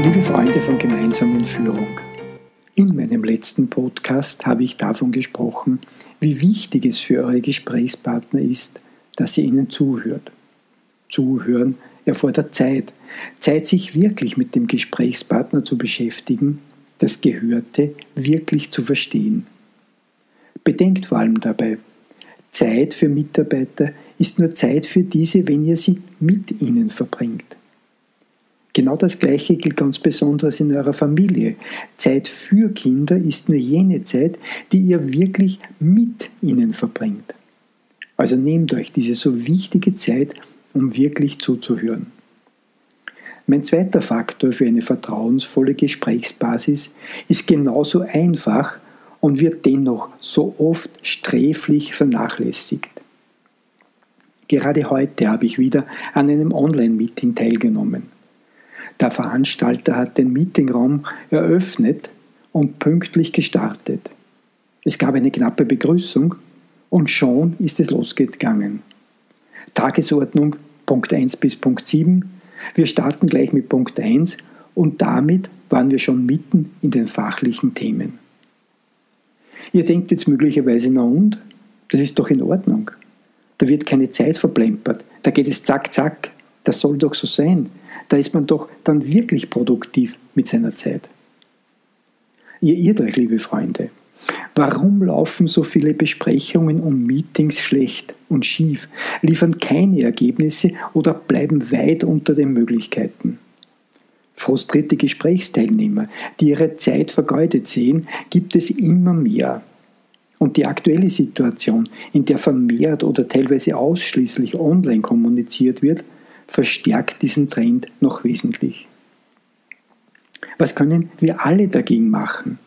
Liebe Freunde von Gemeinsam und Führung, in meinem letzten Podcast habe ich davon gesprochen, wie wichtig es für eure Gesprächspartner ist, dass ihr ihnen zuhört. Zuhören erfordert Zeit. Zeit, sich wirklich mit dem Gesprächspartner zu beschäftigen, das Gehörte wirklich zu verstehen. Bedenkt vor allem dabei, Zeit für Mitarbeiter ist nur Zeit für diese, wenn ihr sie mit ihnen verbringt. Genau das Gleiche gilt ganz besonders in eurer Familie. Zeit für Kinder ist nur jene Zeit, die ihr wirklich mit ihnen verbringt. Also nehmt euch diese so wichtige Zeit, um wirklich zuzuhören. Mein zweiter Faktor für eine vertrauensvolle Gesprächsbasis ist genauso einfach und wird dennoch so oft sträflich vernachlässigt. Gerade heute habe ich wieder an einem Online-Meeting teilgenommen. Der Veranstalter hat den Meetingraum eröffnet und pünktlich gestartet. Es gab eine knappe Begrüßung und schon ist es losgegangen. Tagesordnung Punkt 1 bis Punkt 7. Wir starten gleich mit Punkt 1 und damit waren wir schon mitten in den fachlichen Themen. Ihr denkt jetzt möglicherweise, na und? Das ist doch in Ordnung. Da wird keine Zeit verplempert. Da geht es zack, zack. Das soll doch so sein. Da ist man doch dann wirklich produktiv mit seiner Zeit. Ihr irrt euch, liebe Freunde. Warum laufen so viele Besprechungen und Meetings schlecht und schief, liefern keine Ergebnisse oder bleiben weit unter den Möglichkeiten? Frustrierte Gesprächsteilnehmer, die ihre Zeit vergeudet sehen, gibt es immer mehr. Und die aktuelle Situation, in der vermehrt oder teilweise ausschließlich online kommuniziert wird, verstärkt diesen Trend noch wesentlich. Was können wir alle dagegen machen?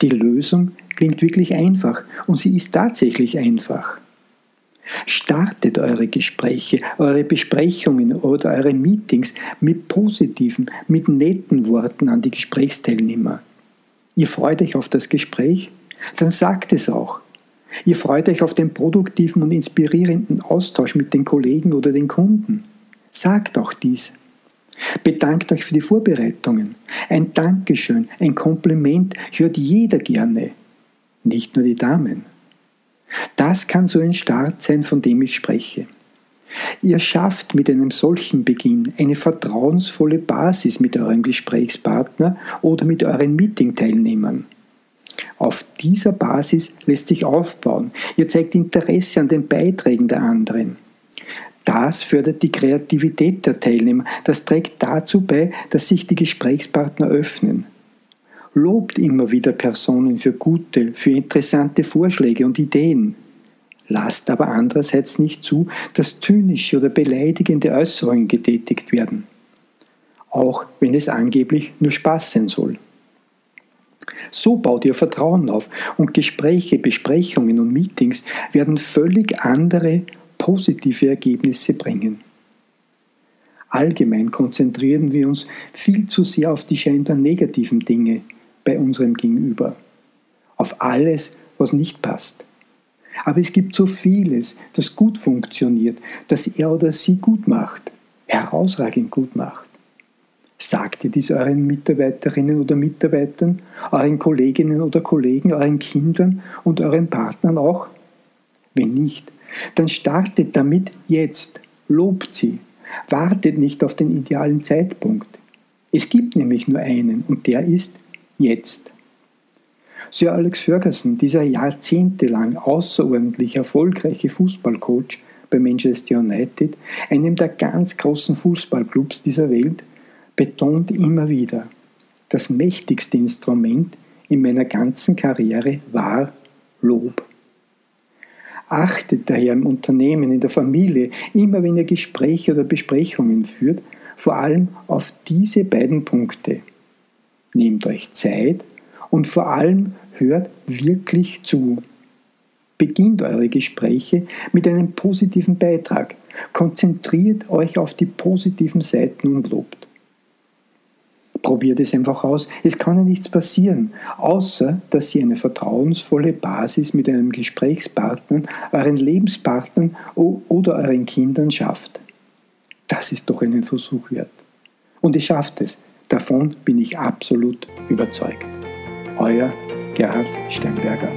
Die Lösung klingt wirklich einfach und sie ist tatsächlich einfach. Startet eure Gespräche, eure Besprechungen oder eure Meetings mit positiven, mit netten Worten an die Gesprächsteilnehmer. Ihr freut euch auf das Gespräch? Dann sagt es auch. Ihr freut euch auf den produktiven und inspirierenden Austausch mit den Kollegen oder den Kunden. Sagt auch dies. Bedankt euch für die Vorbereitungen. Ein Dankeschön, ein Kompliment hört jeder gerne, nicht nur die Damen. Das kann so ein Start sein, von dem ich spreche. Ihr schafft mit einem solchen Beginn eine vertrauensvolle Basis mit eurem Gesprächspartner oder mit euren Meetingteilnehmern. Auf dieser Basis lässt sich aufbauen. Ihr zeigt Interesse an den Beiträgen der anderen. Das fördert die Kreativität der Teilnehmer. Das trägt dazu bei, dass sich die Gesprächspartner öffnen. Lobt immer wieder Personen für gute, für interessante Vorschläge und Ideen. Lasst aber andererseits nicht zu, dass zynische oder beleidigende Äußerungen getätigt werden. Auch wenn es angeblich nur Spaß sein soll. So baut ihr Vertrauen auf und Gespräche, Besprechungen und Meetings werden völlig andere positive Ergebnisse bringen. Allgemein konzentrieren wir uns viel zu sehr auf die scheinbar negativen Dinge bei unserem Gegenüber, auf alles, was nicht passt. Aber es gibt so vieles, das gut funktioniert, das er oder sie gut macht, herausragend gut macht. Sagt ihr dies euren Mitarbeiterinnen oder Mitarbeitern, euren Kolleginnen oder Kollegen, euren Kindern und euren Partnern auch? Wenn nicht, dann startet damit jetzt, lobt sie, wartet nicht auf den idealen Zeitpunkt. Es gibt nämlich nur einen und der ist jetzt. Sir Alex Ferguson, dieser jahrzehntelang außerordentlich erfolgreiche Fußballcoach bei Manchester United, einem der ganz großen Fußballclubs dieser Welt, betont immer wieder, das mächtigste Instrument in meiner ganzen Karriere war Lob. Achtet daher im Unternehmen, in der Familie, immer wenn ihr Gespräche oder Besprechungen führt, vor allem auf diese beiden Punkte. Nehmt euch Zeit und vor allem hört wirklich zu. Beginnt eure Gespräche mit einem positiven Beitrag. Konzentriert euch auf die positiven Seiten und lobt. Probiert es einfach aus. Es kann ja nichts passieren, außer dass ihr eine vertrauensvolle Basis mit einem Gesprächspartner, euren Lebenspartnern oder euren Kindern schafft. Das ist doch einen Versuch wert. Und ihr schafft es. Davon bin ich absolut überzeugt. Euer Gerhard Steinberger.